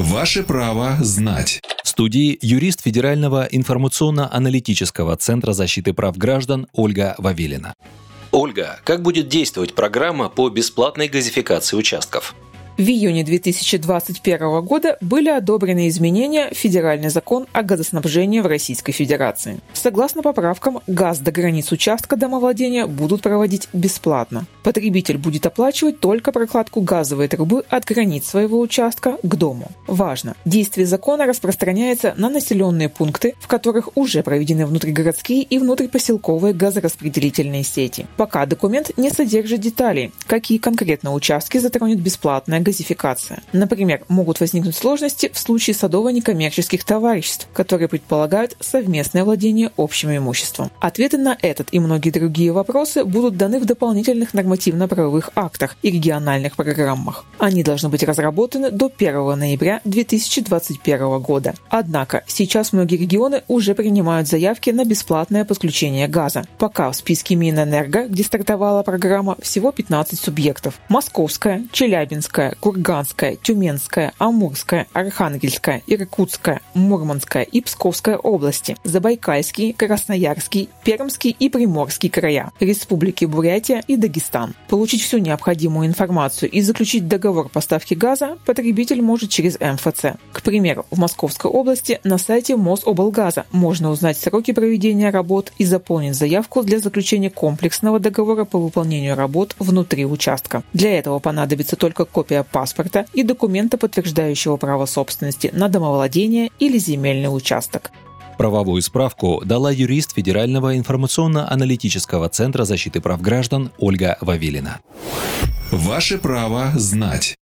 Ваше право знать. В студии юрист Федерального информационно-аналитического центра защиты прав граждан Ольга Вавилина. Ольга, как будет действовать программа по бесплатной газификации участков? В июне 2021 года были одобрены изменения в Федеральный закон о газоснабжении в Российской Федерации. Согласно поправкам, газ до границ участка домовладения будут проводить бесплатно. Потребитель будет оплачивать только прокладку газовой трубы от границ своего участка к дому. Важно! Действие закона распространяется на населенные пункты, в которых уже проведены внутригородские и внутрипоселковые газораспределительные сети. Пока документ не содержит деталей, какие конкретно участки затронет бесплатная газификация. Например, могут возникнуть сложности в случае садово-некоммерческих товариществ, которые предполагают совместное владение общим имуществом. Ответы на этот и многие другие вопросы будут даны в дополнительных нормативно-правовых актах и региональных программах. Они должны быть разработаны до 1 ноября 2021 года. Однако сейчас многие регионы уже принимают заявки на бесплатное подключение газа. Пока в списке Минэнерго, где стартовала программа, всего 15 субъектов. Московская, Челябинская, Курганская, Тюменская, Амурская, Архангельская, Иркутская, Мурманская и Псковская области, Забайкальский, Красноярский, Пермский и Приморский края, Республики Бурятия и Дагестан. Получить всю необходимую информацию и заключить договор поставки газа потребитель может через МФЦ. К примеру, в Московской области на сайте Мособлгаза можно узнать сроки проведения работ и заполнить заявку для заключения комплексного договора по выполнению работ внутри участка. Для этого понадобится только копия паспорта и документа, подтверждающего право собственности на домовладение или земельный участок. Правовую справку дала юрист Федерального информационно-аналитического центра защиты прав граждан Ольга Вавилина. Ваше право знать.